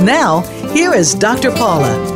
Now, here is Dr. Paula.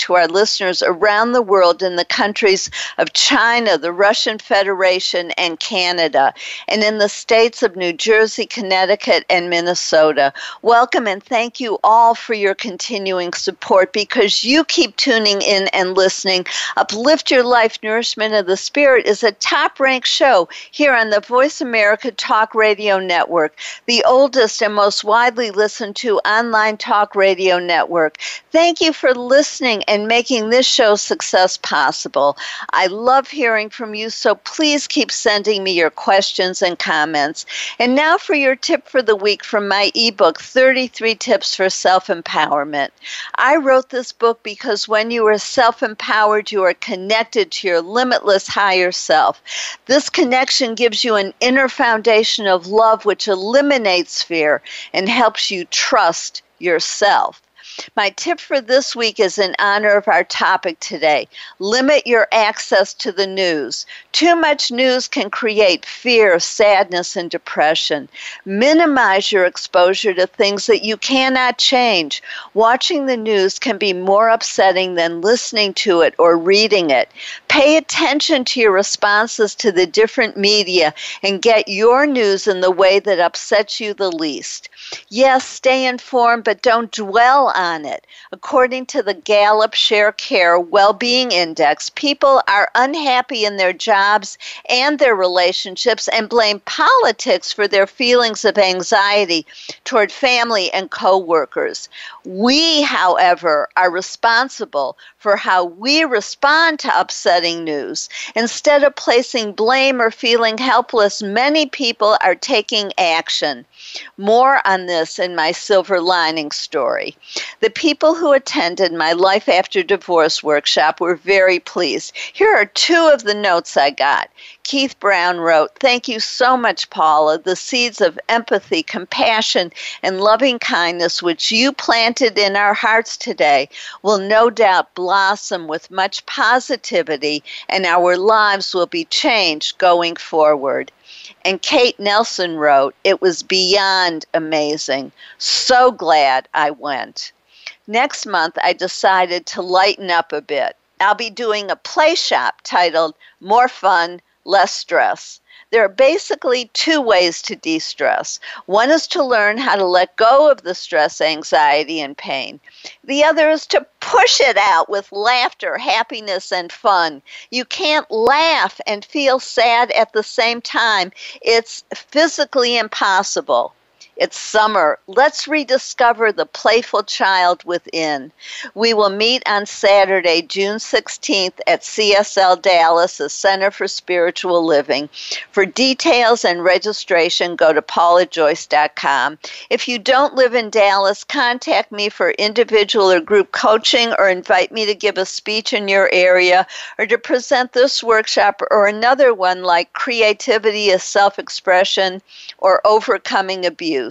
to our listeners around the world in the countries of China, the Russian Federation, and Canada, and in the states of New Jersey, Connecticut, and Minnesota. Welcome and thank you all for your continuing support because you keep tuning in and listening. Uplift Your Life Nourishment of the Spirit is a top ranked show here on the Voice America Talk Radio Network, the oldest and most widely listened to online talk radio network. Thank you for listening and making this show success possible. I love hearing from you, so please keep sending me your questions and comments. And now for your tip for the week from my ebook, 33 Tips for Self Empowerment. I wrote this book because when you are self empowered, you are connected to your limitless higher self. This connection gives you an inner foundation of love which eliminates fear and helps you trust yourself. My tip for this week is in honor of our topic today. Limit your access to the news. Too much news can create fear, sadness, and depression. Minimize your exposure to things that you cannot change. Watching the news can be more upsetting than listening to it or reading it. Pay attention to your responses to the different media and get your news in the way that upsets you the least. Yes, stay informed, but don't dwell on it. According to the Gallup Sharecare Wellbeing Index, people are unhappy in their jobs and their relationships and blame politics for their feelings of anxiety toward family and coworkers. We, however, are responsible for how we respond to upsetting news. Instead of placing blame or feeling helpless, many people are taking action. More on this in my silver lining story. The people who attended my Life After Divorce workshop were very pleased. Here are two of the notes I got. Keith Brown wrote, Thank you so much, Paula. The seeds of empathy, compassion, and loving kindness which you planted in our hearts today will no doubt blossom with much positivity, and our lives will be changed going forward. And Kate Nelson wrote, It was beyond amazing. So glad I went. Next month, I decided to lighten up a bit. I'll be doing a play shop titled More Fun, Less Stress. There are basically two ways to de stress. One is to learn how to let go of the stress, anxiety, and pain. The other is to push it out with laughter, happiness, and fun. You can't laugh and feel sad at the same time, it's physically impossible. It's summer. Let's rediscover the playful child within. We will meet on Saturday, June 16th at CSL Dallas, the Center for Spiritual Living. For details and registration, go to paulajoyce.com. If you don't live in Dallas, contact me for individual or group coaching or invite me to give a speech in your area or to present this workshop or another one like Creativity is Self Expression or Overcoming Abuse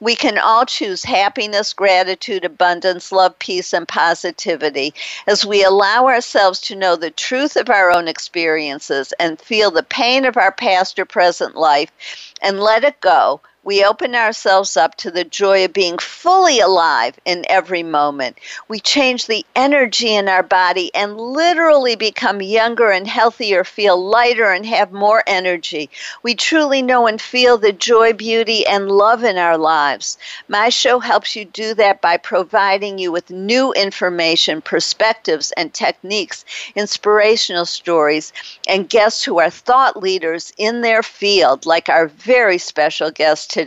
We can all choose happiness, gratitude, abundance, love, peace, and positivity as we allow ourselves to know the truth of our own experiences and feel the pain of our past or present life and let it go we open ourselves up to the joy of being fully alive in every moment. We change the energy in our body and literally become younger and healthier, feel lighter, and have more energy. We truly know and feel the joy, beauty, and love in our lives. My show helps you do that by providing you with new information, perspectives, and techniques, inspirational stories, and guests who are thought leaders in their field, like our very special guest today,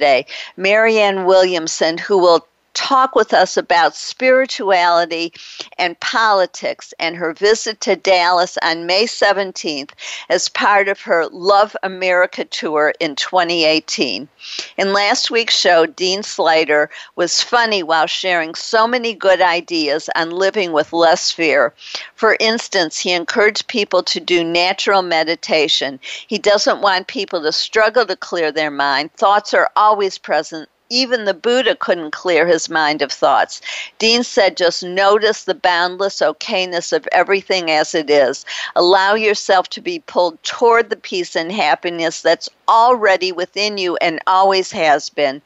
Marianne Williamson, who will talk with us about spirituality and politics and her visit to Dallas on May 17th as part of her Love America tour in 2018. In last week's show, Dean Sluyter was funny while sharing so many good ideas on living with less fear. For instance, he encouraged people to do natural meditation. He doesn't want people to struggle to clear their mind. Thoughts are always present even the Buddha couldn't clear his mind of thoughts. Dean said, just notice the boundless okayness of everything as it is. Allow yourself to be pulled toward the peace and happiness that's already within you and always has been.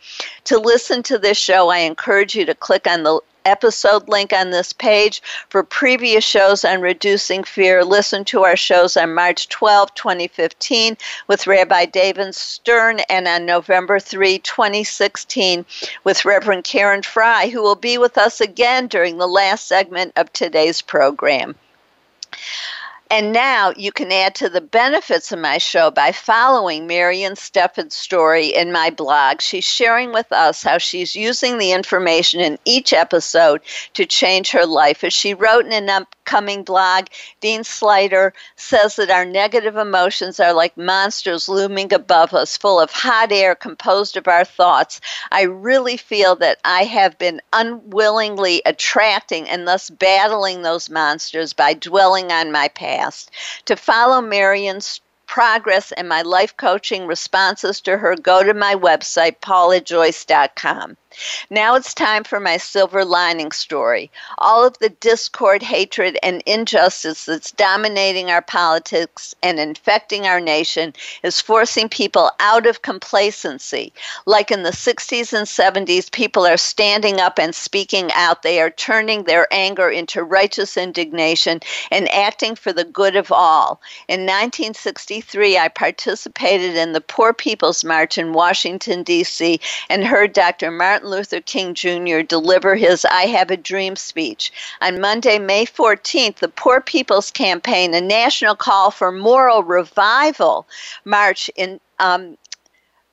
To listen to this show, I encourage you to click on the episode link on this page. For previous shows on reducing fear, listen to our shows on March 12, 2015, with Rabbi David Stern, and on November 3, 2016, with Reverend Karen Fry, who will be with us again during the last segment of today's program. And now you can add to the benefits of my show by following Marion Steffen's story in my blog. She's sharing with us how she's using the information in each episode to change her life. As she wrote in an upcoming blog, Dean Sluyter says that our negative emotions are like monsters looming above us, full of hot air composed of our thoughts. I really feel that I have been unwillingly attracting and thus battling those monsters by dwelling on my past. To follow Marion's progress and my life coaching responses to her, go to my website, paulajoyce.com. Now it's time for my silver lining story. All of the discord, hatred, and injustice that's dominating our politics and infecting our nation is forcing people out of complacency. Like in the 60s and 70s, people are standing up and speaking out. They are turning their anger into righteous indignation and acting for the good of all. In 1963, I participated in the Poor People's March in Washington, D.C., and heard Dr. Martin Martin Luther King Jr. deliver his I Have a Dream speech. On Monday, May 14th, the Poor People's Campaign, a national call for moral revival, march in um,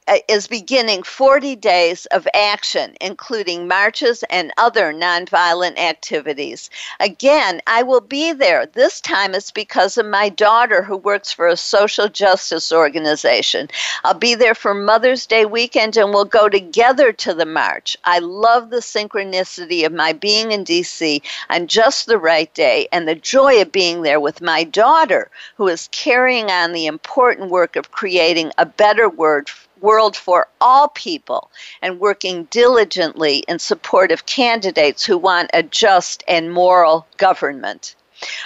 Uh, is beginning 40 days of action, including marches and other nonviolent activities. Again, I will be there. This time it's because of my daughter who works for a social justice organization. I'll be there for Mother's Day weekend and we'll go together to the march. I love the synchronicity of my being in DC on just the right day and the joy of being there with my daughter who is carrying on the important work of creating a better word world for all people and working diligently in support of candidates who want a just and moral government.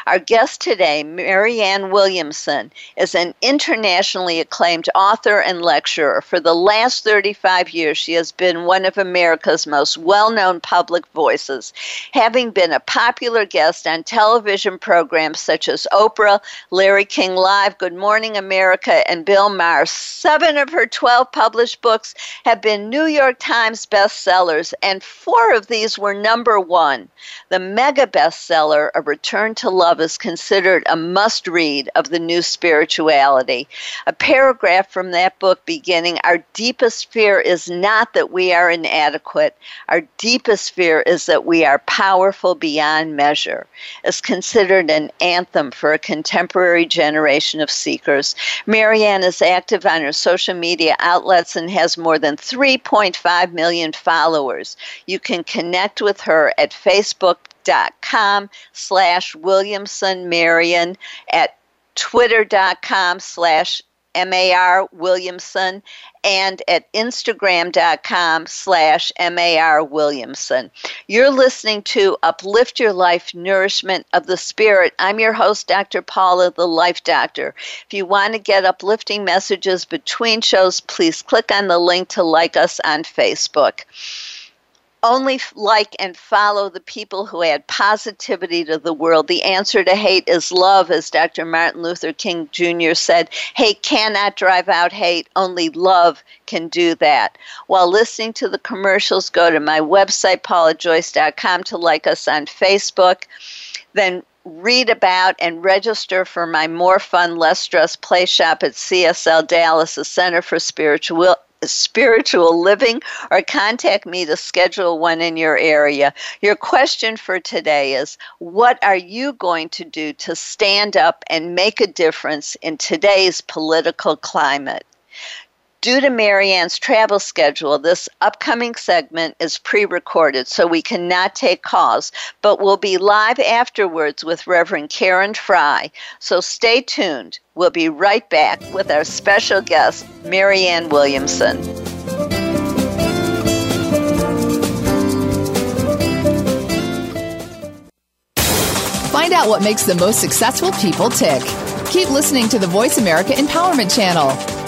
Our guest today, Marianne Williamson, is an internationally acclaimed author and lecturer. For the last 35 years, she has been one of America's most well known public voices, having been a popular guest on television programs such as Oprah, Larry King Live, Good Morning America, and Bill Maher. Seven of her 12 published books have been New York Times bestsellers, and four of these were number one. The mega bestseller, A Return to Love is considered a must read of the new spirituality. A paragraph from that book beginning Our deepest fear is not that we are inadequate, our deepest fear is that we are powerful beyond measure, is considered an anthem for a contemporary generation of seekers. Marianne is active on her social media outlets and has more than 3.5 million followers. You can connect with her at Facebook facebook.com slash Williamson Marianne, at twitter.com slash M-A-R Williamson, and at Instagram.com slash M-A-R Williamson. You're listening to Uplift Your Life Nourishment of the Spirit. I'm your host, Dr. Paula, the Life Doctor. If you want to get uplifting messages between shows, please click on the link to like us on Facebook only like and follow the people who add positivity to the world. The answer to hate is love, as Dr. Martin Luther King Jr. said. Hate cannot drive out hate, only love can do that. While listening to the commercials, go to my website, paulajoyce.com, to like us on Facebook. Then read about and register for my More Fun, Less Stress Play Shop at CSL Dallas, the Center for Spiritual spiritual living or contact me to schedule one in your area. Your question for today is What are you going to do to stand up and make a difference in today's political climate? Due to Marianne's travel schedule, this upcoming segment is pre recorded, so we cannot take calls, but we'll be live afterwards with Reverend Karen Fry. So stay tuned. We'll be right back with our special guest, Marianne Williamson. Find out what makes the most successful people tick. Keep listening to the Voice America Empowerment Channel.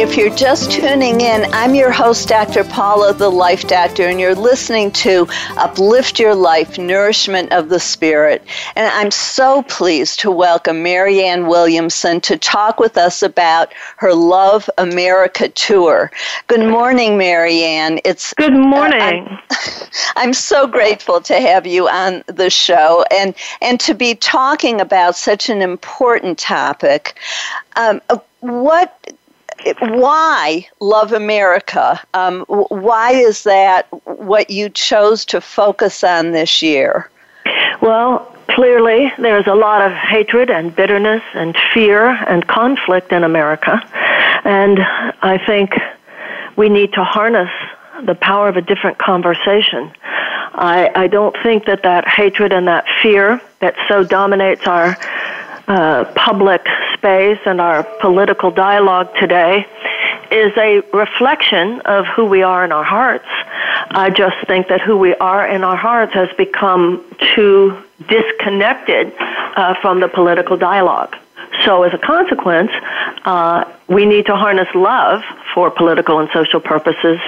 If you're just tuning in, I'm your host, Dr. Paula, the Life Doctor, and you're listening to Uplift Your Life Nourishment of the Spirit. And I'm so pleased to welcome Marianne Williamson to talk with us about her Love America tour. Good morning, Marianne. It's Good morning. Uh, I'm, I'm so grateful to have you on the show and, and to be talking about such an important topic. Um, what why love America? Um, why is that what you chose to focus on this year? Well, clearly there's a lot of hatred and bitterness and fear and conflict in America. And I think we need to harness the power of a different conversation. I, I don't think that that hatred and that fear that so dominates our uh, public space and our political dialogue today is a reflection of who we are in our hearts. I just think that who we are in our hearts has become too disconnected uh, from the political dialogue. So, as a consequence, uh, we need to harness love for political and social purposes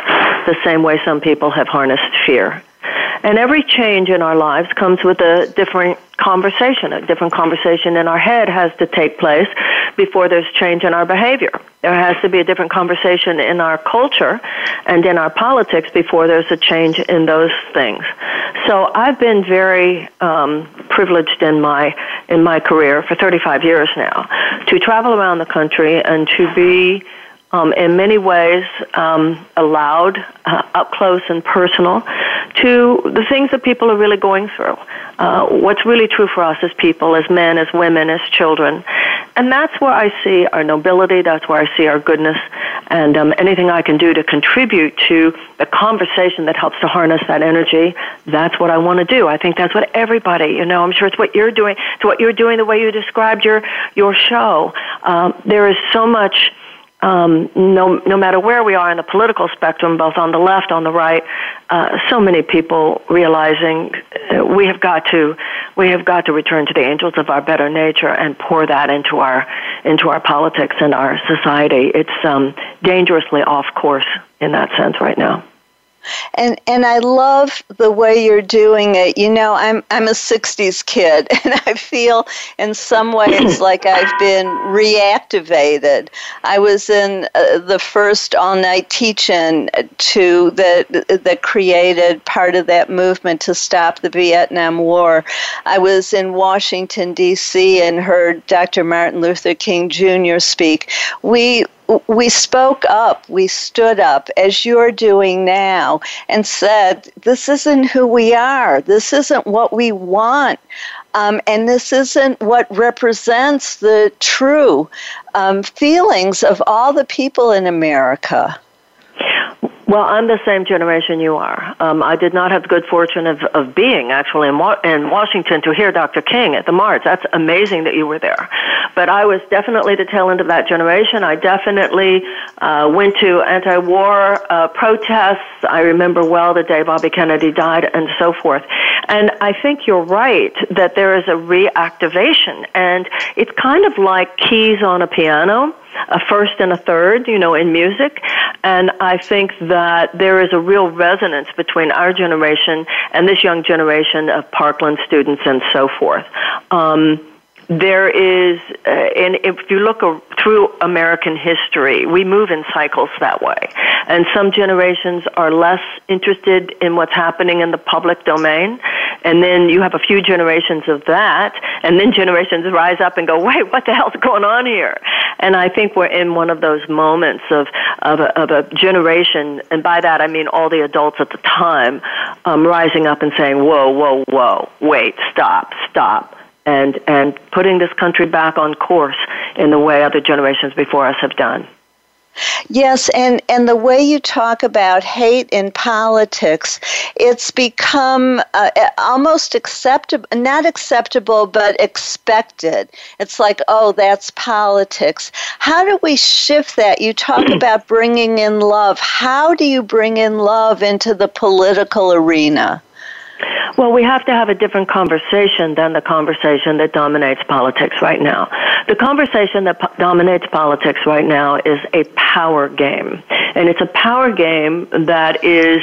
the same way some people have harnessed fear. And every change in our lives comes with a different conversation. A different conversation in our head has to take place before there's change in our behavior. There has to be a different conversation in our culture and in our politics before there's a change in those things. So I've been very um, privileged in my in my career for 35 years now to travel around the country and to be um, in many ways um, allowed, uh, up close and personal, to the things that people are really going through. Uh, what's really true for us as people, as men, as women, as children. And that's where I see our nobility, that's where I see our goodness, and um, anything I can do to contribute to the conversation that helps to harness that energy, that's what I want to do. I think that's what everybody, you know, I'm sure it's what you're doing, it's what you're doing the way you described your, your show. Um, there is so much um, no, no matter where we are in the political spectrum, both on the left, on the right, uh, so many people realizing uh, we have got to, we have got to return to the angels of our better nature and pour that into our, into our politics and our society. It's um, dangerously off course in that sense right now and and I love the way you're doing it. You know, I'm I'm a *60s kid, and I feel in some ways like I've been reactivated. I was in uh, the first all-night teach-in to that that created part of that movement to stop the Vietnam War. I was in Washington D.C. and heard Dr. Martin Luther King Jr. speak. We we spoke up, we stood up as you're doing now and said, This isn't who we are. This isn't what we want. Um, and this isn't what represents the true um, feelings of all the people in America. Well, I'm the same generation you are. Um, I did not have the good fortune of, of being actually in, Wa- in Washington to hear Dr. King at the March. That's amazing that you were there. But I was definitely the tail end of that generation. I definitely uh, went to anti-war uh, protests. I remember well the day Bobby Kennedy died and so forth. And I think you're right that there is a reactivation, and it's kind of like keys on a piano a first and a third, you know, in music. And I think that there is a real resonance between our generation and this young generation of Parkland students and so forth. Um, there is, uh, and if you look through American history, we move in cycles that way. And some generations are less interested in what's happening in the public domain. And then you have a few generations of that. And then generations rise up and go, wait, what the hell's going on here? And I think we're in one of those moments of, of, a, of a generation, and by that I mean all the adults at the time, um, rising up and saying, whoa, whoa, whoa, wait, stop, stop and and putting this country back on course in the way other generations before us have done. Yes, and, and the way you talk about hate in politics, it's become uh, almost acceptable, not acceptable, but expected. It's like, oh, that's politics. How do we shift that? You talk about bringing in love. How do you bring in love into the political arena? Well, we have to have a different conversation than the conversation that dominates politics right now. The conversation that po- dominates politics right now is a power game. And it's a power game that is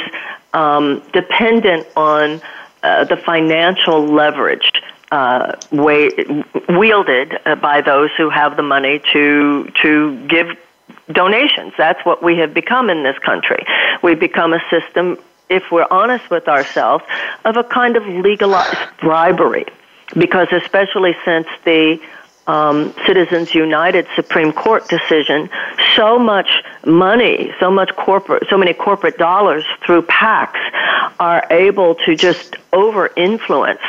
um, dependent on uh, the financial leverage uh, way, wielded uh, by those who have the money to to give donations. That's what we have become in this country. We've become a system if we're honest with ourselves, of a kind of legalized bribery. Because especially since the um, Citizens United Supreme Court decision, so much money, so much corporate, so many corporate dollars through PACs are able to just over influence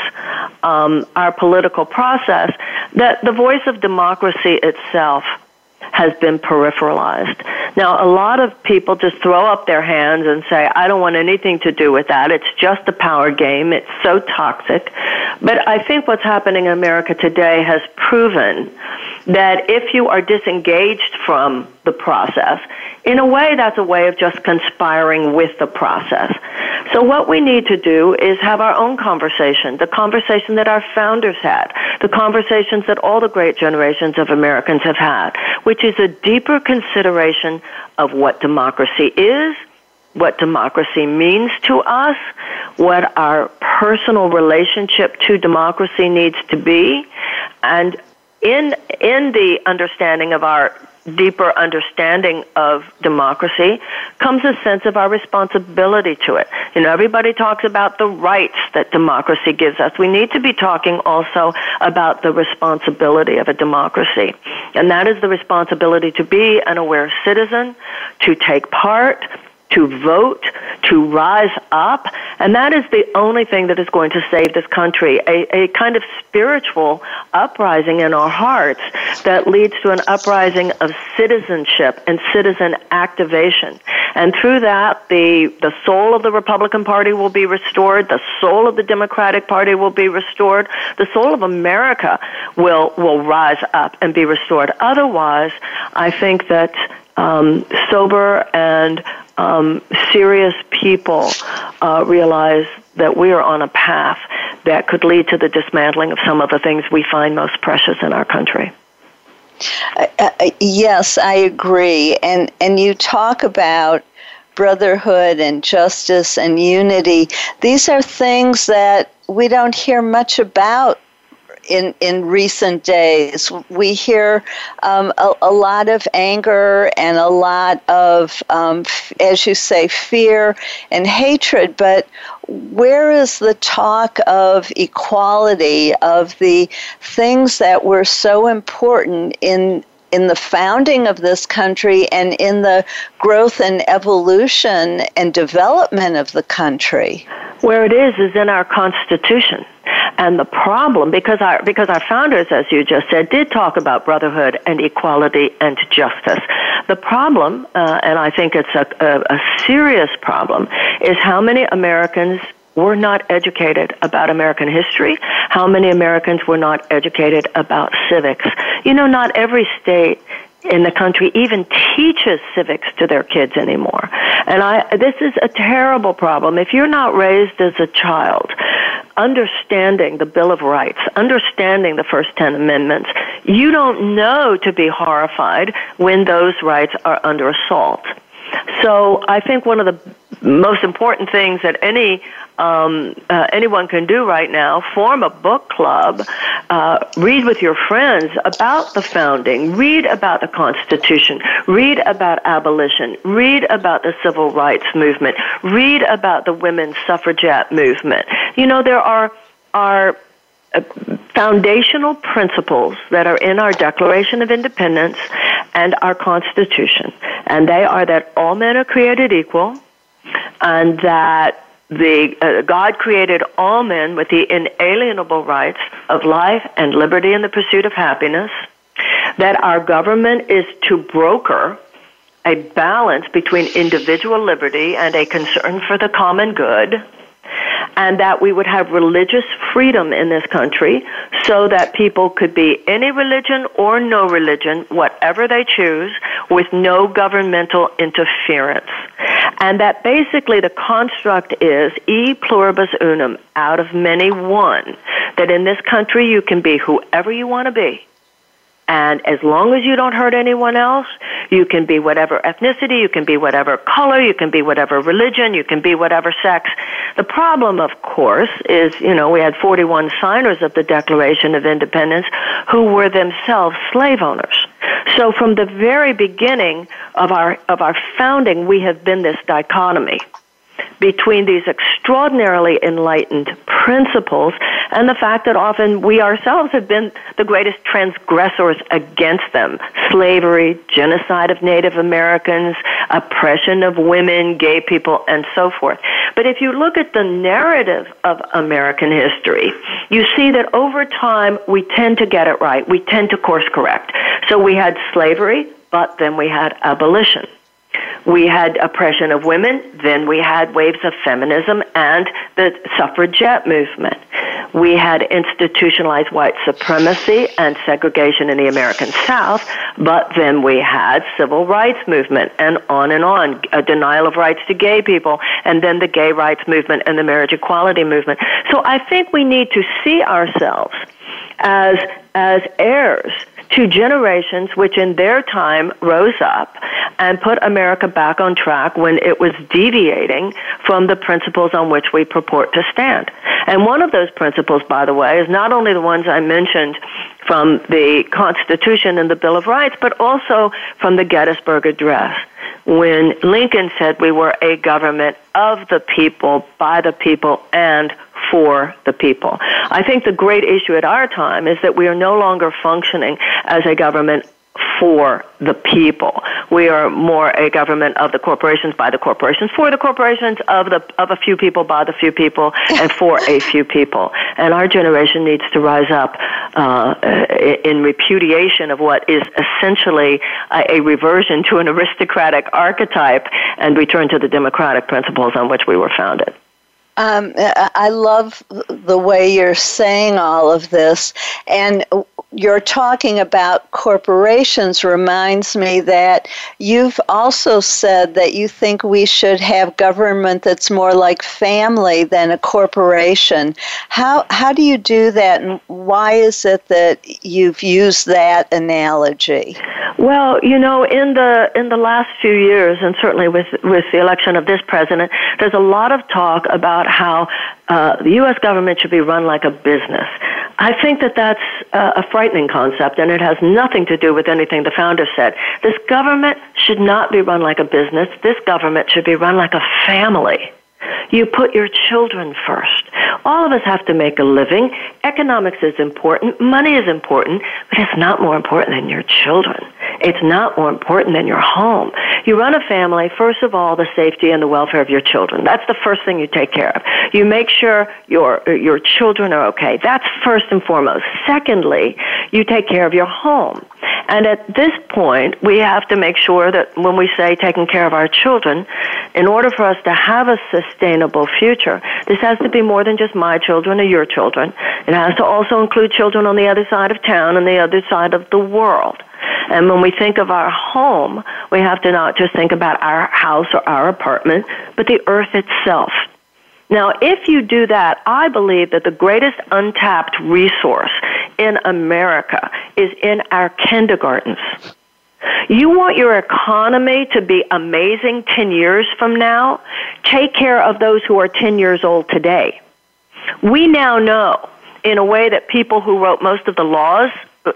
um, our political process that the voice of democracy itself has been peripheralized. Now, a lot of people just throw up their hands and say, I don't want anything to do with that. It's just a power game. It's so toxic. But I think what's happening in America today has proven that if you are disengaged from the process, in a way, that's a way of just conspiring with the process. So what we need to do is have our own conversation, the conversation that our founders had, the conversations that all the great generations of Americans have had, which is a deeper consideration of what democracy is, what democracy means to us, what our personal relationship to democracy needs to be, and in in the understanding of our deeper understanding of democracy comes a sense of our responsibility to it. You know, everybody talks about the rights that democracy gives us. We need to be talking also about the responsibility of a democracy. And that is the responsibility to be an aware citizen, to take part, to vote, to rise up, and that is the only thing that is going to save this country. A, a kind of spiritual uprising in our hearts that leads to an uprising of citizenship and citizen activation. And through that, the, the soul of the Republican Party will be restored, the soul of the Democratic Party will be restored, the soul of America will, will rise up and be restored. Otherwise, I think that um, sober and um, serious people uh, realize that we are on a path that could lead to the dismantling of some of the things we find most precious in our country. Uh, uh, yes, I agree. And and you talk about brotherhood and justice and unity. These are things that we don't hear much about in in recent days. We hear um, a, a, lot of anger and a lot of, um, f- as you say, fear and hatred. But where is the talk of equality of the things that were so important in in the founding of this country and in the growth and evolution and development of the country? Where it is is in our Constitution. And the problem, because our, because our founders, as you just said, did talk about brotherhood and equality and justice. The problem, uh, and I think it's a, a, a serious problem, is how many Americans were not educated about American history, how many Americans were not educated about civics. You know, not every state in the country even teaches civics to their kids anymore. And I, this is a terrible problem. If you're not raised as a child understanding the Bill of Rights, understanding the first 10 amendments, you don't know to be horrified when those rights are under assault. So I think one of the most important things that any um, uh, anyone can do right now. Form a book club. Uh, read with your friends about the founding. Read about the Constitution. Read about abolition. Read about the civil rights movement. Read about the women's suffragette movement. You know there are are foundational principles that are in our Declaration of Independence and our Constitution, and they are that all men are created equal and that the uh, God created all men with the inalienable rights of life and liberty in the pursuit of happiness. That our government is to broker a balance between individual liberty and a concern for the common good and that we would have religious freedom in this country so that people could be any religion or no religion, whatever they choose, with no governmental interference. And that basically the construct is e pluribus unum, out of many one, that in this country you can be whoever you want to be and as long as you don't hurt anyone else, you can be whatever ethnicity, you can be whatever color, you can be whatever religion, you can be whatever sex. The problem, of course, is, you know, we had 41 signers of the Declaration of Independence who were themselves slave owners. So from the very beginning of our, of our founding, we have been this dichotomy between these extraordinarily enlightened principles and the fact that often we ourselves have been the greatest transgressors against them. Slavery, genocide of Native Americans, oppression of women, gay people, and so forth. But if you look at the narrative of American history, you see that over time we tend to get it right. We tend to course correct. So we had slavery, but then we had abolition. We had oppression of women, then we had waves of feminism and the suffragette movement. We had institutionalized white supremacy and segregation in the American South, but then we had civil rights movement and on and on, a denial of rights to gay people, and then the gay rights movement and the marriage equality movement. So I think we need to see ourselves as as heirs to generations which in their time rose up and put America back on track when it was deviating from the principles on which we purport to stand. And one of those principles, by the way, is not only the ones I mentioned from the Constitution and the Bill of Rights, but also from the Gettysburg Address when Lincoln said we were a government of the people, by the people, and for the people. I think the great issue at our time is that we are no longer functioning as a government for the people. We are more a government of the corporations by the corporations, for the corporations, of the of a few people by the few people, and for a few people. And our generation needs to rise up uh, in repudiation of what is essentially a, a reversion to an aristocratic archetype and return to the democratic principles on which we were founded. Um, I love the way you're saying all of this. And you're talking about corporations reminds me that you've also said that you think we should have government that's more like family than a corporation. How how do you do that and why is it that you've used that analogy? Well, you know, in the in the last few years and certainly with with the election of this president, there's a lot of talk about how uh, the U.S. government should be run like a business. I think that that's uh, a frightening concept, and it has nothing to do with anything the founder said. This government should not be run like a business. This government should be run like a family. You put your children first. All of us have to make a living. Economics is important. Money is important, but it's not more important than your children. It's not more important than your home. You run a family, first of all, the safety and the welfare of your children. That's the first thing you take care of. You make sure your, your children are okay. That's first and foremost. Secondly, you take care of your home. And at this point, we have to make sure that when we say taking care of our children, in order for us to have a sustainable future, this has to be more than just my children or your children. It has to also include children on the other side of town and the other side of the world. And when we think of our home, we have to not just think about our house or our apartment, but the earth itself. Now, if you do that, I believe that the greatest untapped resource in America is in our kindergartens. You want your economy to be amazing 10 years from now? Take care of those who are 10 years old today. We now know, in a way that people who wrote most of the laws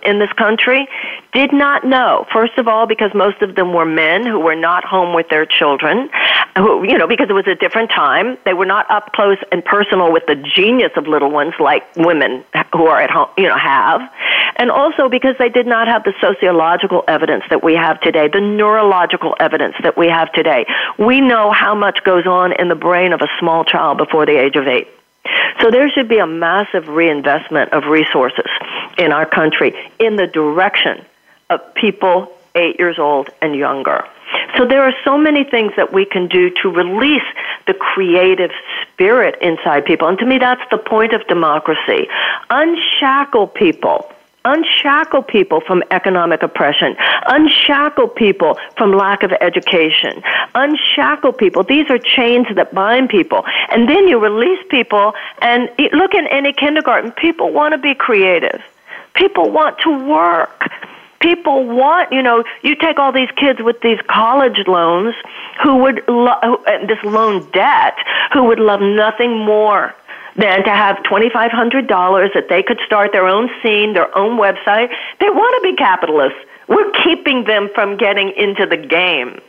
in this country did not know. First of all, because most of them were men who were not home with their children, who, you know, because it was a different time. They were not up close and personal with the genius of little ones like women who are at home, you know, have. And also because they did not have the sociological evidence that we have today, the neurological evidence that we have today. We know how much goes on in the brain of a small child before the age of eight. So there should be a massive reinvestment of resources in our country in the direction of people eight years old and younger. So there are so many things that we can do to release the creative spirit inside people. And to me, that's the point of democracy. Unshackle people unshackle people from economic oppression, unshackle people from lack of education, unshackle people. These are chains that bind people. And then you release people, and look in any kindergarten, people want to be creative. People want to work. People want, you know, you take all these kids with these college loans who would, lo- this loan debt, who would love nothing more than to have $2,500 that they could start their own scene, their own website. They want to be capitalists. We're keeping them from getting into the game.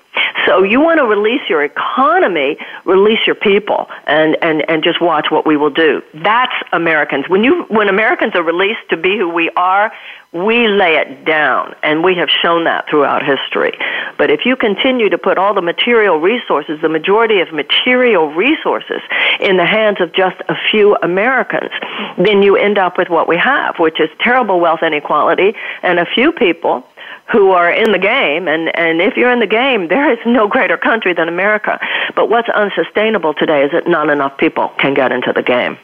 So you want to release your economy, release your people, and, and, and just watch what we will do. That's Americans. When you when Americans are released to be who we are, we lay it down, and we have shown that throughout history. But if you continue to put all the material resources, the majority of material resources, in the hands of just a few Americans, then you end up with what we have, which is terrible wealth inequality and a few people who are in the game and and if you're in the game there is no greater country than America. But what's unsustainable today is that not enough people can get into the game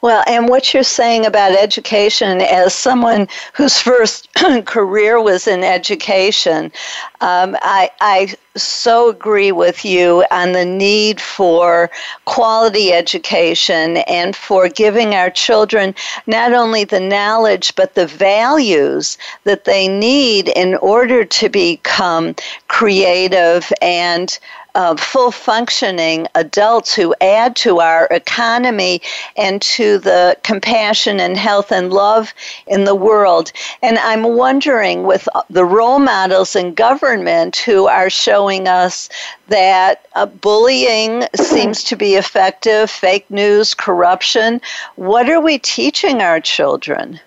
Well, and what you're saying about education, as someone whose first career was in education, um, I, I so agree with you on the need for quality education and for giving our children not only the knowledge but the values that they need in order to become creative and uh, full functioning adults who add to our economy and to the compassion and health and love in the world. And I'm wondering with the role models in government who are showing us that uh, bullying seems to be effective, fake news, corruption, what are we teaching our children?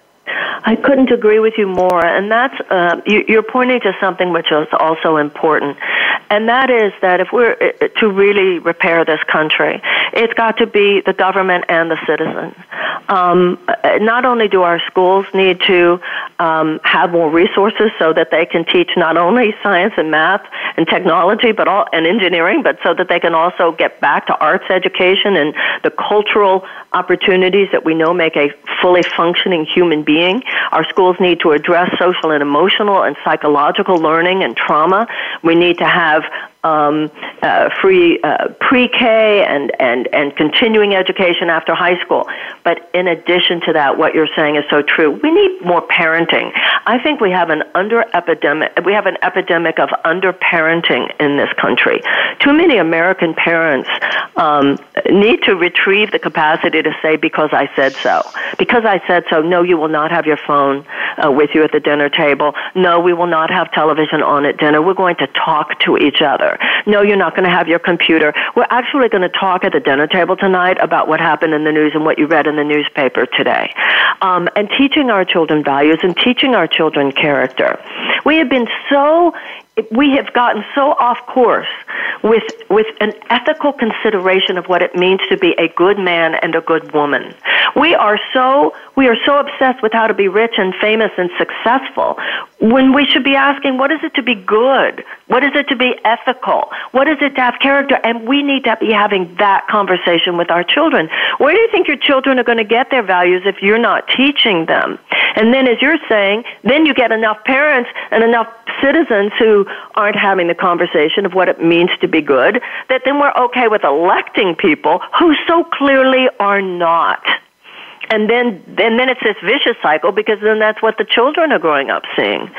I couldn't agree with you more, and that's uh, you, are pointing to something which is also important, and that is that if we're uh, to really repair this country, it's got to be the government and the citizen. Um, uh, not only do our schools need to um, have more resources so that they can teach not only science and math and technology, but all and engineering, but so that they can also get back to arts education and the cultural opportunities that we know make a fully functioning human being. Our schools need to address social and emotional and psychological learning and trauma. We need to have um, uh, free uh, pre-K and, and, and continuing education after high school. But in addition to that, what you're saying is so true. We need more parenting. I think we have an under epidemic. We have an epidemic of under parenting in this country. Too many American parents um, need to retrieve the capacity to say, "Because I said so." Because I said so. No, you will not have your phone uh, with you at the dinner table. No, we will not have television on at dinner. We're going to talk to each other. No, you're not going to have your computer. We're actually going to talk at the dinner table tonight about what happened in the news and what you read in the newspaper today. Um, and teaching our children values and teaching our children character. We have been so we have gotten so off course with with an ethical consideration of what it means to be a good man and a good woman. We are so we are so obsessed with how to be rich and famous and successful when we should be asking what is it to be good? What is it to be ethical? What is it to have character? And we need to be having that conversation with our children. Where do you think your children are going to get their values if you're not teaching them? And then as you're saying, then you get enough parents and enough citizens who aren't having the conversation of what it means to be good, that then we're okay with electing people who so clearly are not and then and then it's this vicious cycle because then that's what the children are growing up seeing.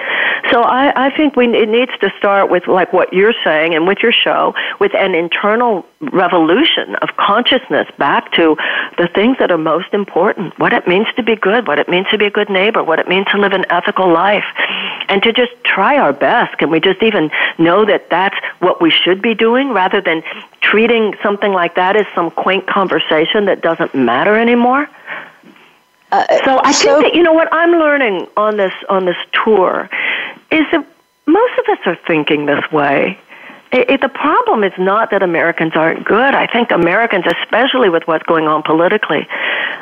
So I, I think we it needs to start with like what you're saying and with your show with an internal revolution of consciousness back to the things that are most important, what it means to be good, what it means to be a good neighbor, what it means to live an ethical life, and to just try our best. Can we just even know that that's what we should be doing rather than treating something like that as some quaint conversation that doesn't matter anymore? Uh, so I so, think that you know what I'm learning on this on this tour is that most of us are thinking this way. It, it, the problem is not that Americans aren't good. I think Americans, especially with what's going on politically,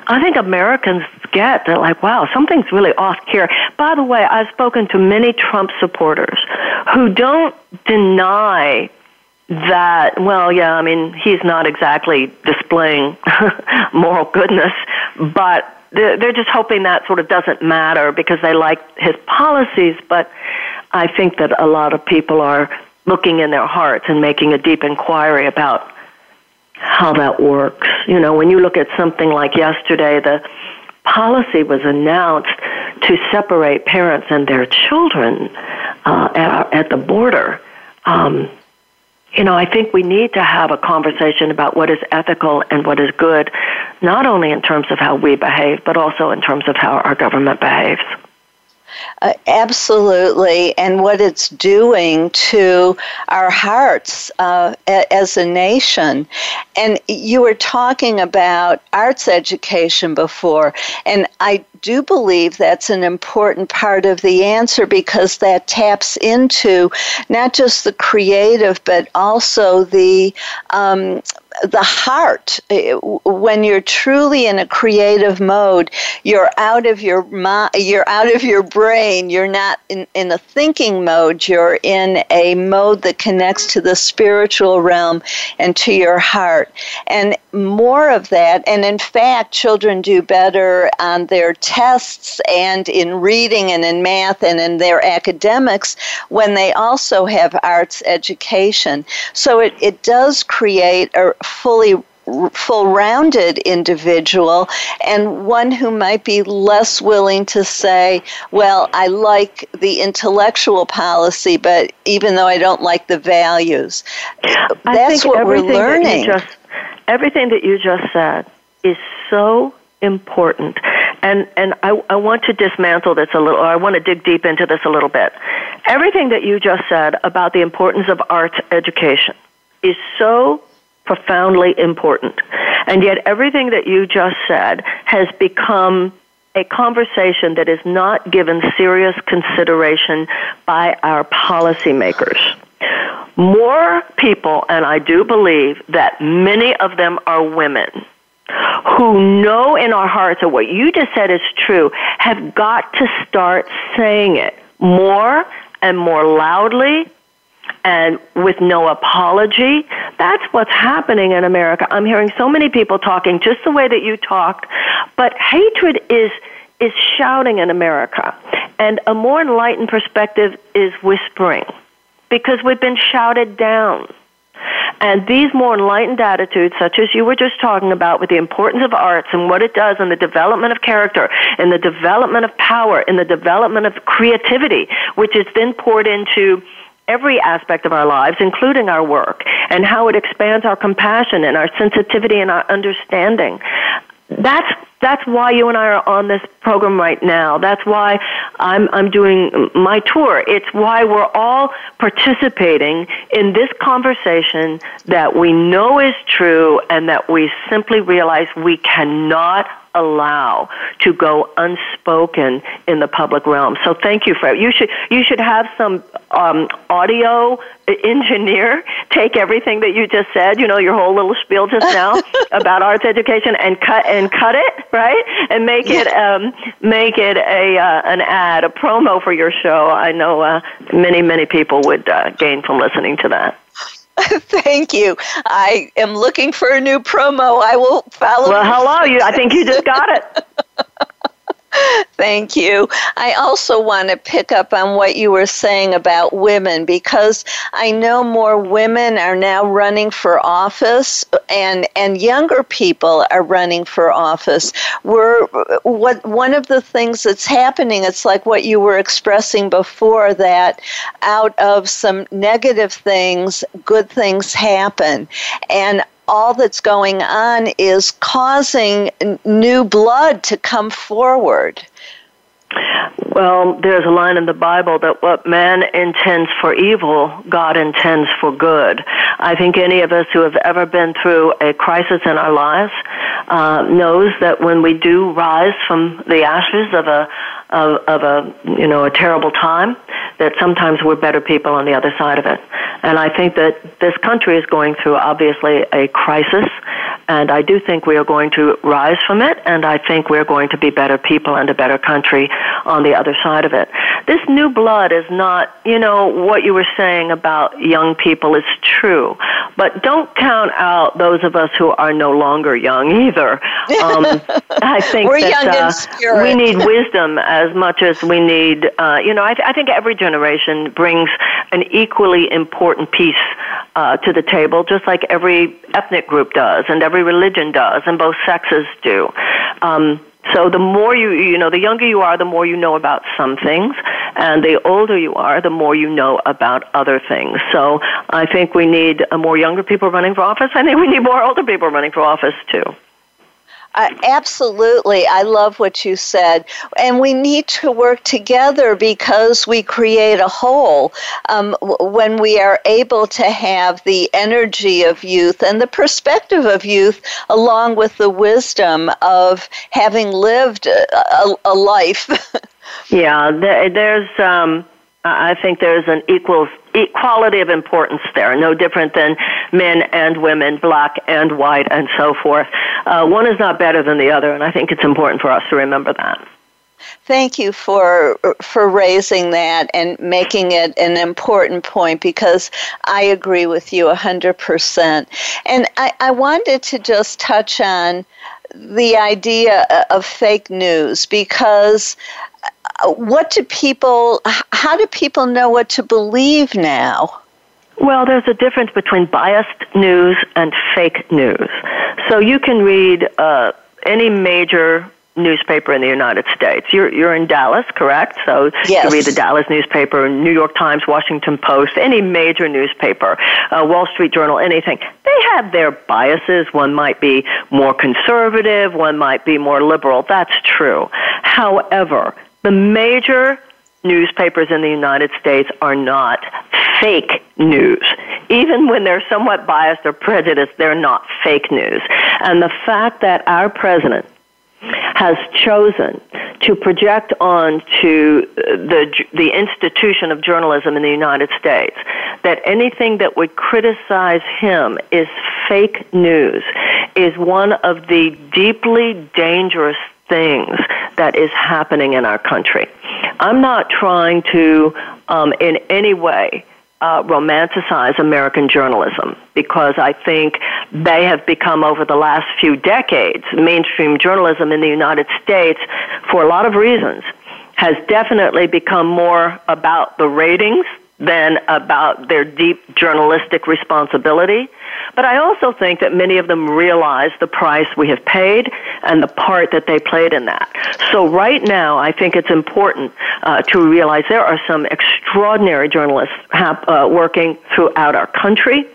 I think Americans get that, like, wow, something's really off here. By the way, I've spoken to many Trump supporters who don't deny that, well, yeah, I mean, he's not exactly displaying moral goodness, but they're just hoping that sort of doesn't matter because they like his policies. But I think that a lot of people are looking in their hearts and making a deep inquiry about how that works. You know, when you look at something like yesterday, the policy was announced to separate parents and their children uh, at, at the border. Um, you know, I think we need to have a conversation about what is ethical and what is good, not only in terms of how we behave, but also in terms of how our government behaves. Uh, absolutely, and what it's doing to our hearts uh, as a nation. And you were talking about arts education before, and I do believe that's an important part of the answer because that taps into not just the creative but also the um, the heart uh, when you're truly in a creative mode you're out of your mind you're out of your brain you're not in, in a thinking mode you're in a mode that connects to the spiritual realm and to your heart. And more of that and in fact children do better on their tests and in reading and in math and in their academics when they also have arts education so it, it does create a fully full rounded individual and one who might be less willing to say, well, I like the intellectual policy, but even though I don't like the values. That's what we're learning. That just, everything that you just said is so important. And and I, I want to dismantle this a little, or I want to dig deep into this a little bit. Everything that you just said about the importance of arts education is so profoundly important. And yet, everything that you just said has become a conversation that is not given serious consideration by our policymakers. More people, and I do believe that many of them are women, who know in our hearts that what you just said is true, have got to start saying it more and more loudly and with no apology. That's what's happening in America. I'm hearing so many people talking just the way that you talked, but hatred is is shouting in America. And a more enlightened perspective is whispering because we've been shouted down. And these more enlightened attitudes, such as you were just talking about, with the importance of arts and what it does in the development of character, in the development of power, in the development of creativity, which is then poured into every aspect of our lives, including our work, and how it expands our compassion and our sensitivity and our understanding. That's that's why you and I are on this program right now. That's why I'm I'm doing my tour. It's why we're all participating in this conversation that we know is true and that we simply realize we cannot allow to go unspoken in the public realm. So thank you for you should you should have some um, audio engineer take everything that you just said, you know, your whole little spiel just now about arts education and cut and cut it right and make it um, make it a uh, an ad, a promo for your show. I know uh, many many people would uh, gain from listening to that. Thank you. I am looking for a new promo. I will follow. Well, hello. You. I think you just got it. Thank you. I also want to pick up on what you were saying about women because I know more women are now running for office and and younger people are running for office. We're what one of the things that's happening it's like what you were expressing before that out of some negative things good things happen. And all that's going on is causing new blood to come forward. Well, there's a line in the Bible that what man intends for evil, God intends for good. I think any of us who have ever been through a crisis in our lives uh, knows that when we do rise from the ashes of a of, of a you know a terrible time, that sometimes we're better people on the other side of it. And I think that this country is going through obviously a crisis, and I do think we are going to rise from it, and I think we're going to be better people and a better country on the other side of it. This new blood is not, you know, what you were saying about young people is true, but don't count out those of us who are no longer young either. Um, I think we're that uh, we need wisdom as much as we need, uh, you know, I, th- I think every generation brings an equally important piece uh, to the table, just like every ethnic group does, and every religion does, and both sexes do. Um, so the more you, you know, the younger you are, the more you know about some things, and the older you are, the more you know about other things. So I think we need more younger people running for office. I think we need more older people running for office too. Uh, absolutely. I love what you said. And we need to work together because we create a whole. Um, when we are able to have the energy of youth and the perspective of youth, along with the wisdom of having lived a, a, a life. yeah, there's. Um, I think there's an equal equality of importance there, no different than men and women, black and white, and so forth. Uh, one is not better than the other, and I think it's important for us to remember that. Thank you for for raising that and making it an important point because I agree with you hundred percent. And I, I wanted to just touch on the idea of fake news because what do people how do people know what to believe now well, there's a difference between biased news and fake news. So you can read uh, any major newspaper in the United States. You're you're in Dallas, correct? So yes. you read the Dallas newspaper, New York Times, Washington Post, any major newspaper, uh, Wall Street Journal, anything. They have their biases. One might be more conservative, one might be more liberal. That's true. However, the major newspapers in the United States are not fake news. Even when they're somewhat biased or prejudiced, they're not fake news. And the fact that our president has chosen to project onto uh, the the institution of journalism in the United States that anything that would criticize him is fake news is one of the deeply dangerous things that is happening in our country. I'm not trying to um, in any way uh, romanticize American journalism because I think they have become, over the last few decades, mainstream journalism in the United States, for a lot of reasons, has definitely become more about the ratings than about their deep journalistic responsibility. But I also think that many of them realize the price we have paid and the part that they played in that. So right now, I think it's important uh, to realize there are some extraordinary journalists hap- uh, working throughout our country.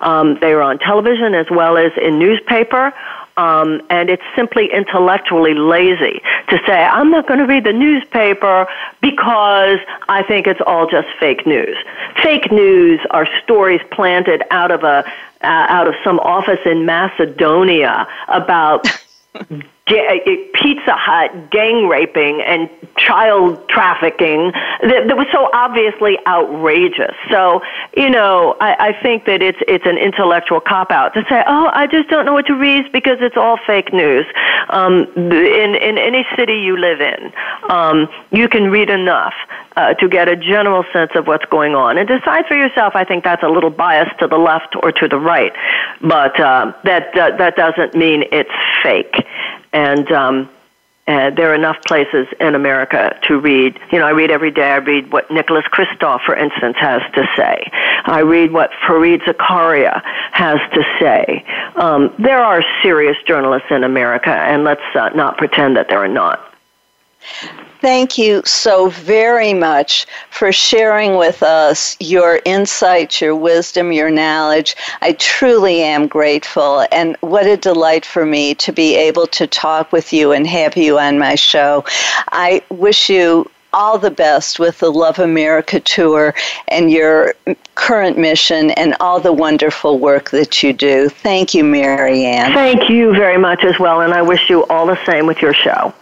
Um, they are on television as well as in newspaper. Um, and it's simply intellectually lazy to say, I'm not going to read the newspaper because I think it's all just fake news. Fake news are stories planted out of a uh, out of some office in Macedonia about Pizza Hut gang raping and child trafficking that, that was so obviously outrageous. So, you know, I, I think that it's it's an intellectual cop out to say, oh, I just don't know what to read because it's all fake news. Um, in in any city you live in, um, you can read enough uh, to get a general sense of what's going on and decide for yourself. I think that's a little biased to the left or to the right, but uh, that uh, that doesn't mean it's fake and um, uh, there are enough places in America to read. You know, I read every day. I read what Nicholas Kristof, for instance, has to say. I read what Fareed Zakaria has to say. Um, there are serious journalists in America, and let's uh, not pretend that there are not. Thank you so very much for sharing with us your insights, your wisdom, your knowledge. I truly am grateful, and what a delight for me to be able to talk with you and have you on my show. I wish you all the best with the Love America tour and your current mission and all the wonderful work that you do. Thank you, Marianne. Thank you very much as well, and I wish you all the same with your show.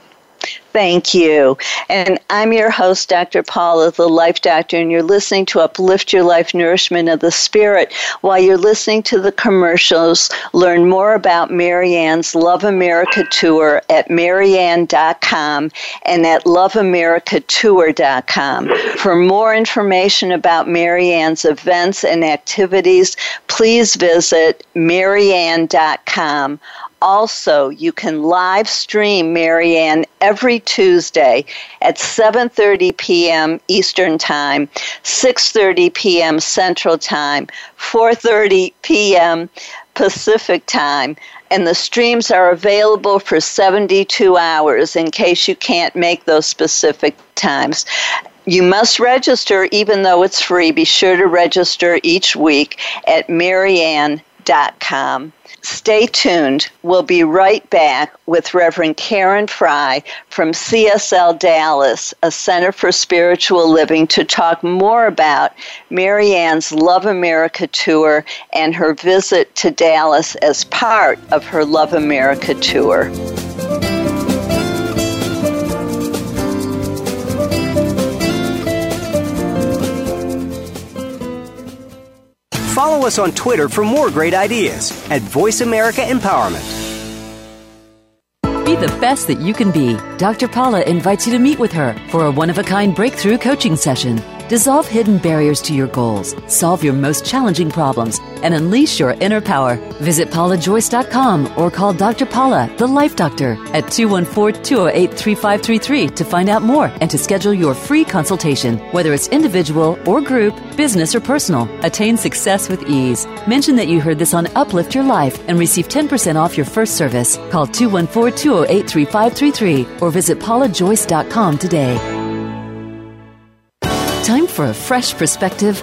Thank you. And I'm your host, Dr. Paula, the Life Doctor, and you're listening to Uplift Your Life Nourishment of the Spirit. While you're listening to the commercials, learn more about Marianne's Love America Tour at marianne.com and at loveamericatour.com. For more information about Marianne's events and activities, please visit marianne.com also, you can live stream Marianne every Tuesday at 7:30 p.m. Eastern Time, 6:30 p.m. Central Time, 4:30 p.m. Pacific Time, and the streams are available for 72 hours in case you can't make those specific times. You must register even though it's free. Be sure to register each week at marianne.com. Stay tuned. We'll be right back with Reverend Karen Fry from CSL Dallas, a Center for Spiritual Living, to talk more about Marianne's Love America tour and her visit to Dallas as part of her Love America tour. Follow us on Twitter for more great ideas at Voice America Empowerment. Be the best that you can be. Dr. Paula invites you to meet with her for a one of a kind breakthrough coaching session. Dissolve hidden barriers to your goals, solve your most challenging problems, and unleash your inner power. Visit paulajoyce.com or call Dr. Paula, the Life Doctor, at 214 208 3533 to find out more and to schedule your free consultation, whether it's individual or group, business or personal. Attain success with ease. Mention that you heard this on Uplift Your Life and receive 10% off your first service. Call 214 208 3533 or visit paulajoyce.com today. Time for a fresh perspective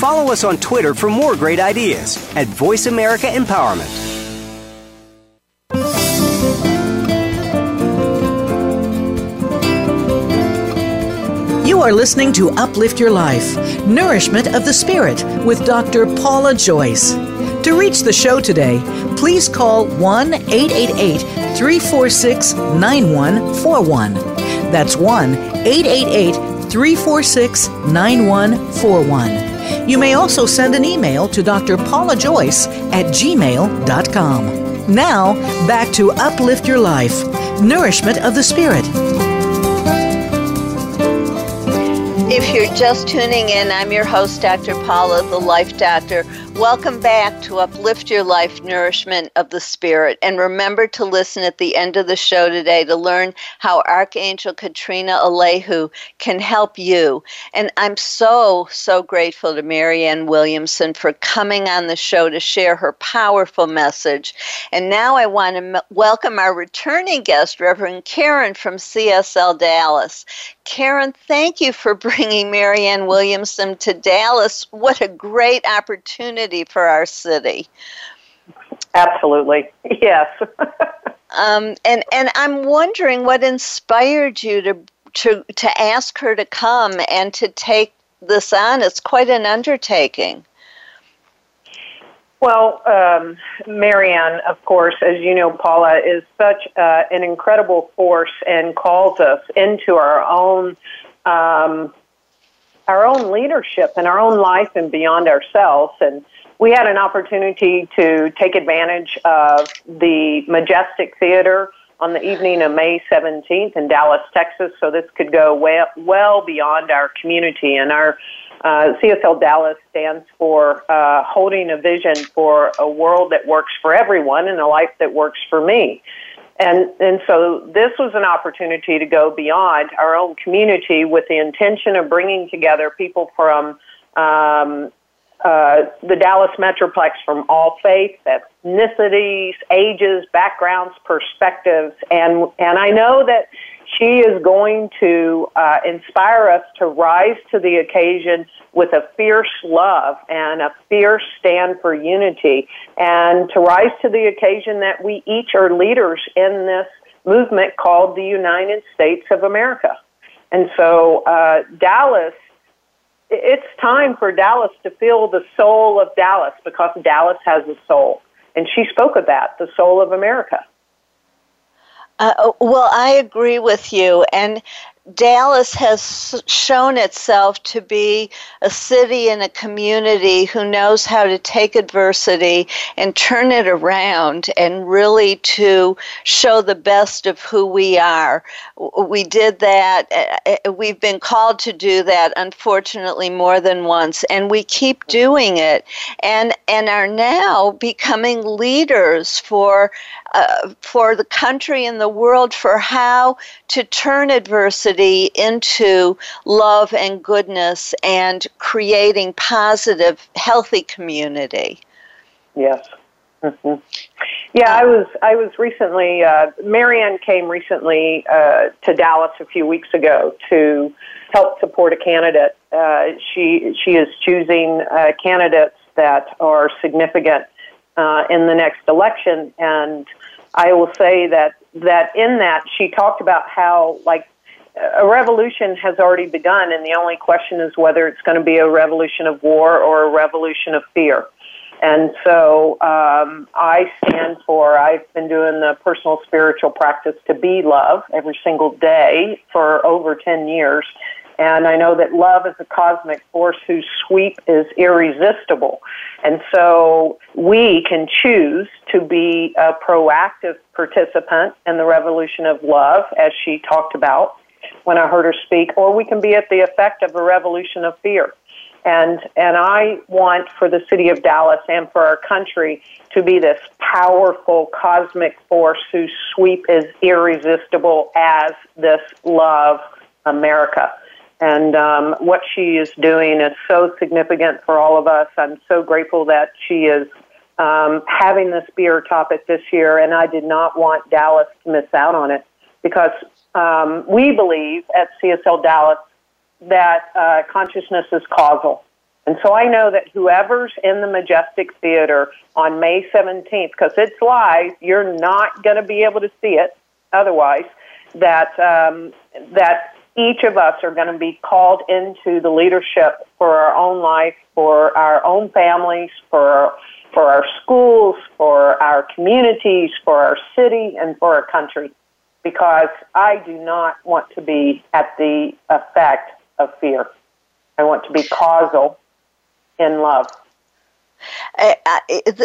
Follow us on Twitter for more great ideas at Voice America Empowerment. You are listening to Uplift Your Life Nourishment of the Spirit with Dr. Paula Joyce. To reach the show today, please call 1 888 346 9141. That's 1 888 346 9141. You may also send an email to Dr. Paula Joyce at gmail.com. Now, back to Uplift Your Life Nourishment of the Spirit. If you're just tuning in, I'm your host, Dr. Paula, the Life Doctor. Welcome back to Uplift Your Life Nourishment of the Spirit. And remember to listen at the end of the show today to learn how Archangel Katrina Alehu can help you. And I'm so, so grateful to Marianne Williamson for coming on the show to share her powerful message. And now I want to m- welcome our returning guest, Reverend Karen from CSL Dallas. Karen, thank you for bringing Marianne Williamson to Dallas. What a great opportunity for our city. Absolutely, yes. um, and and I'm wondering what inspired you to to to ask her to come and to take this on. It's quite an undertaking. Well, um, Marianne, of course, as you know, Paula is such uh, an incredible force and calls us into our own um, our own leadership and our own life and beyond ourselves. And we had an opportunity to take advantage of the Majestic Theater on the evening of May 17th in Dallas, Texas. So this could go well, well beyond our community and our uh, CSL Dallas stands for uh, holding a vision for a world that works for everyone and a life that works for me. And, and so this was an opportunity to go beyond our own community with the intention of bringing together people from um, uh, the Dallas Metroplex from all faiths, ethnicities, ages, backgrounds, perspectives, and and I know that she is going to uh, inspire us to rise to the occasion with a fierce love and a fierce stand for unity, and to rise to the occasion that we each are leaders in this movement called the United States of America. And so, uh, Dallas, it's time for Dallas to feel the soul of Dallas because Dallas has a soul. And she spoke of that, the soul of America. Uh, well, I agree with you. And Dallas has shown itself to be a city and a community who knows how to take adversity and turn it around and really to show the best of who we are. We did that. We've been called to do that, unfortunately, more than once, and we keep doing it and, and are now becoming leaders for, uh, for the country and the world for how to turn adversity into love and goodness and creating positive, healthy community. Yes. Mm-hmm. Yeah, I was. I was recently. Uh, Marianne came recently uh, to Dallas a few weeks ago to help support a candidate. Uh, she she is choosing uh, candidates that are significant uh, in the next election. And I will say that that in that she talked about how like a revolution has already begun, and the only question is whether it's going to be a revolution of war or a revolution of fear. And so um, I stand for, I've been doing the personal spiritual practice to be love every single day for over 10 years. And I know that love is a cosmic force whose sweep is irresistible. And so we can choose to be a proactive participant in the revolution of love, as she talked about when I heard her speak, or we can be at the effect of a revolution of fear. And, and I want for the city of Dallas and for our country to be this powerful cosmic force whose sweep is irresistible as this love America. And um, what she is doing is so significant for all of us. I'm so grateful that she is um, having this be her topic this year, and I did not want Dallas to miss out on it because um, we believe at CSL Dallas that uh, consciousness is causal. And so I know that whoever's in the Majestic Theater on May 17th, because it's live, you're not going to be able to see it otherwise, that, um, that each of us are going to be called into the leadership for our own life, for our own families, for, for our schools, for our communities, for our city, and for our country. Because I do not want to be at the effect of fear. I want to be causal in love.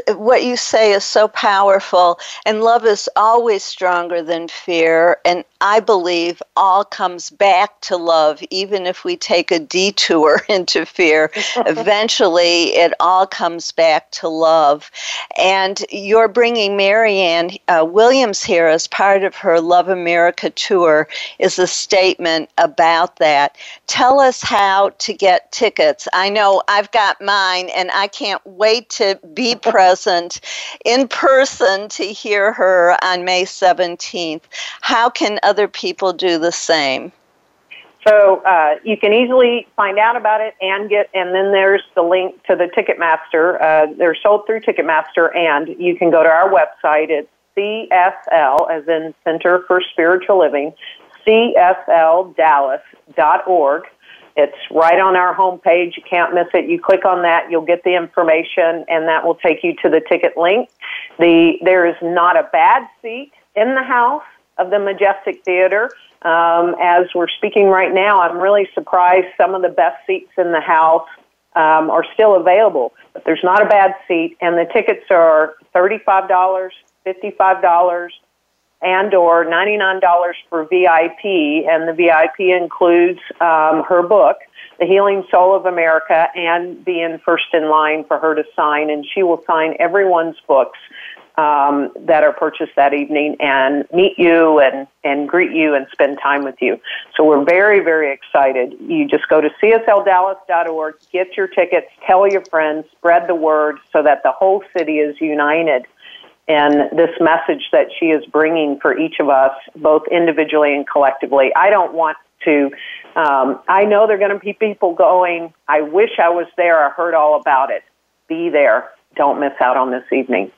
What you say is so powerful, and love is always stronger than fear. And I believe all comes back to love, even if we take a detour into fear. Eventually, it all comes back to love. And you're bringing Marianne uh, Williams here as part of her Love America tour, is a statement about that. Tell us how to get tickets. I know I've got mine, and I can't wait to be present in person to hear her on May 17th. How can other people do the same? So uh, you can easily find out about it and get, and then there's the link to the Ticketmaster. Uh, they're sold through Ticketmaster, and you can go to our website. It's CSL, as in Center for Spiritual Living, CSLDallas.org. It's right on our homepage. You can't miss it. You click on that, you'll get the information, and that will take you to the ticket link. The there is not a bad seat in the house of the Majestic Theater. Um, as we're speaking right now, I'm really surprised some of the best seats in the house um, are still available. But there's not a bad seat, and the tickets are thirty-five dollars, fifty-five dollars, and or $99 for VIP, and the VIP includes um, her book, The Healing Soul of America, and being first in line for her to sign, and she will sign everyone's books um, that are purchased that evening and meet you and, and greet you and spend time with you. So we're very, very excited. You just go to csldallas.org, get your tickets, tell your friends, spread the word so that the whole city is united and this message that she is bringing for each of us, both individually and collectively. I don't want to, um, I know there are going to be people going, I wish I was there, I heard all about it. Be there. Don't miss out on this evening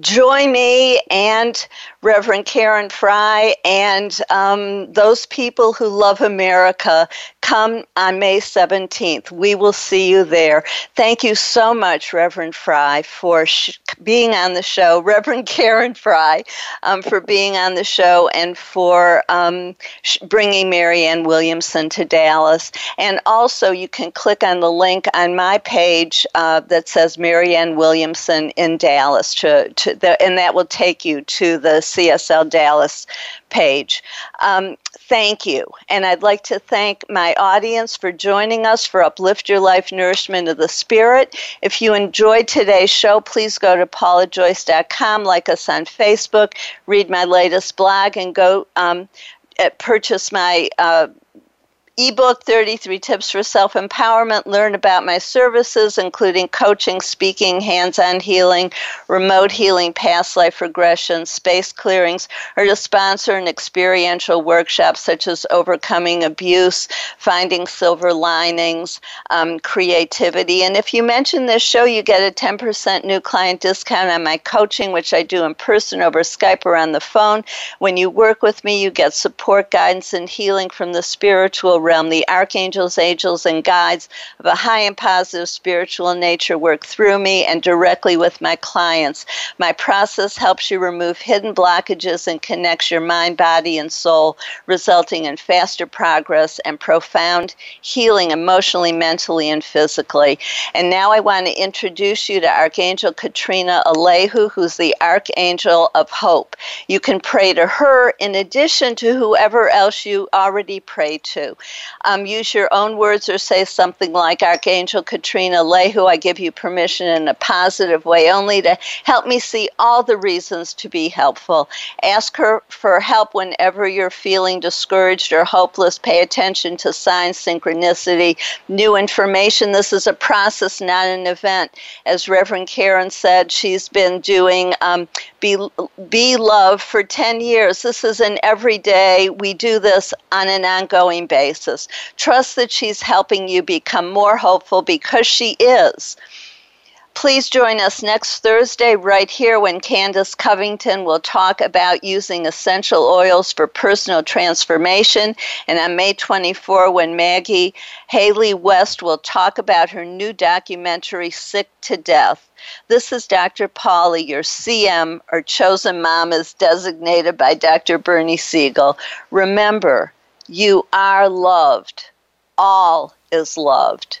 join me and Reverend Karen Fry and um, those people who love America. Come on May 17th. We will see you there. Thank you so much, Reverend Fry, for sh- being on the show. Reverend Karen Fry, um, for being on the show and for um, sh- bringing Marianne Williamson to Dallas. And also, you can click on the link on my page uh, that says Marianne Williamson in Dallas to to the, and that will take you to the CSL Dallas page. Um, thank you. And I'd like to thank my audience for joining us for Uplift Your Life Nourishment of the Spirit. If you enjoyed today's show, please go to paulajoyce.com, like us on Facebook, read my latest blog, and go um, purchase my uh, ebook 33 tips for self-empowerment learn about my services including coaching speaking hands-on healing remote healing past life regression space clearings or to sponsor an experiential workshop such as overcoming abuse finding silver linings um, creativity. And if you mention this show you get a 10% new client discount on my coaching which i do in person over skype or on the phone. When you work with me you get support guidance and healing from the spiritual realm. The archangels, angels, and guides of a high and positive spiritual nature work through me and directly with my clients. My process helps you remove hidden blockages and connects your mind, body, and soul, resulting in faster progress and profound healing emotionally, mentally, and physically. And now I want to introduce you to Archangel Katrina Alehu, who's the Archangel of Hope. You can pray to her in addition to whoever else you already pray to. Um, use your own words or say something like Archangel Katrina Lehu, I give you permission in a positive way only to help me see all the reasons to be helpful. Ask her for help whenever you're feeling discouraged or hopeless. Pay attention to signs, synchronicity, new information. This is a process, not an event. As Reverend Karen said, she's been doing um, Be, Be Love for 10 years. This is an everyday, we do this on an ongoing basis. Trust that she's helping you become more hopeful because she is. Please join us next Thursday right here when Candace Covington will talk about using essential oils for personal transformation. And on May 24, when Maggie Haley West will talk about her new documentary, Sick to Death. This is Dr. Paula, your CM or chosen mom is designated by Dr. Bernie Siegel. Remember, you are loved. All is loved.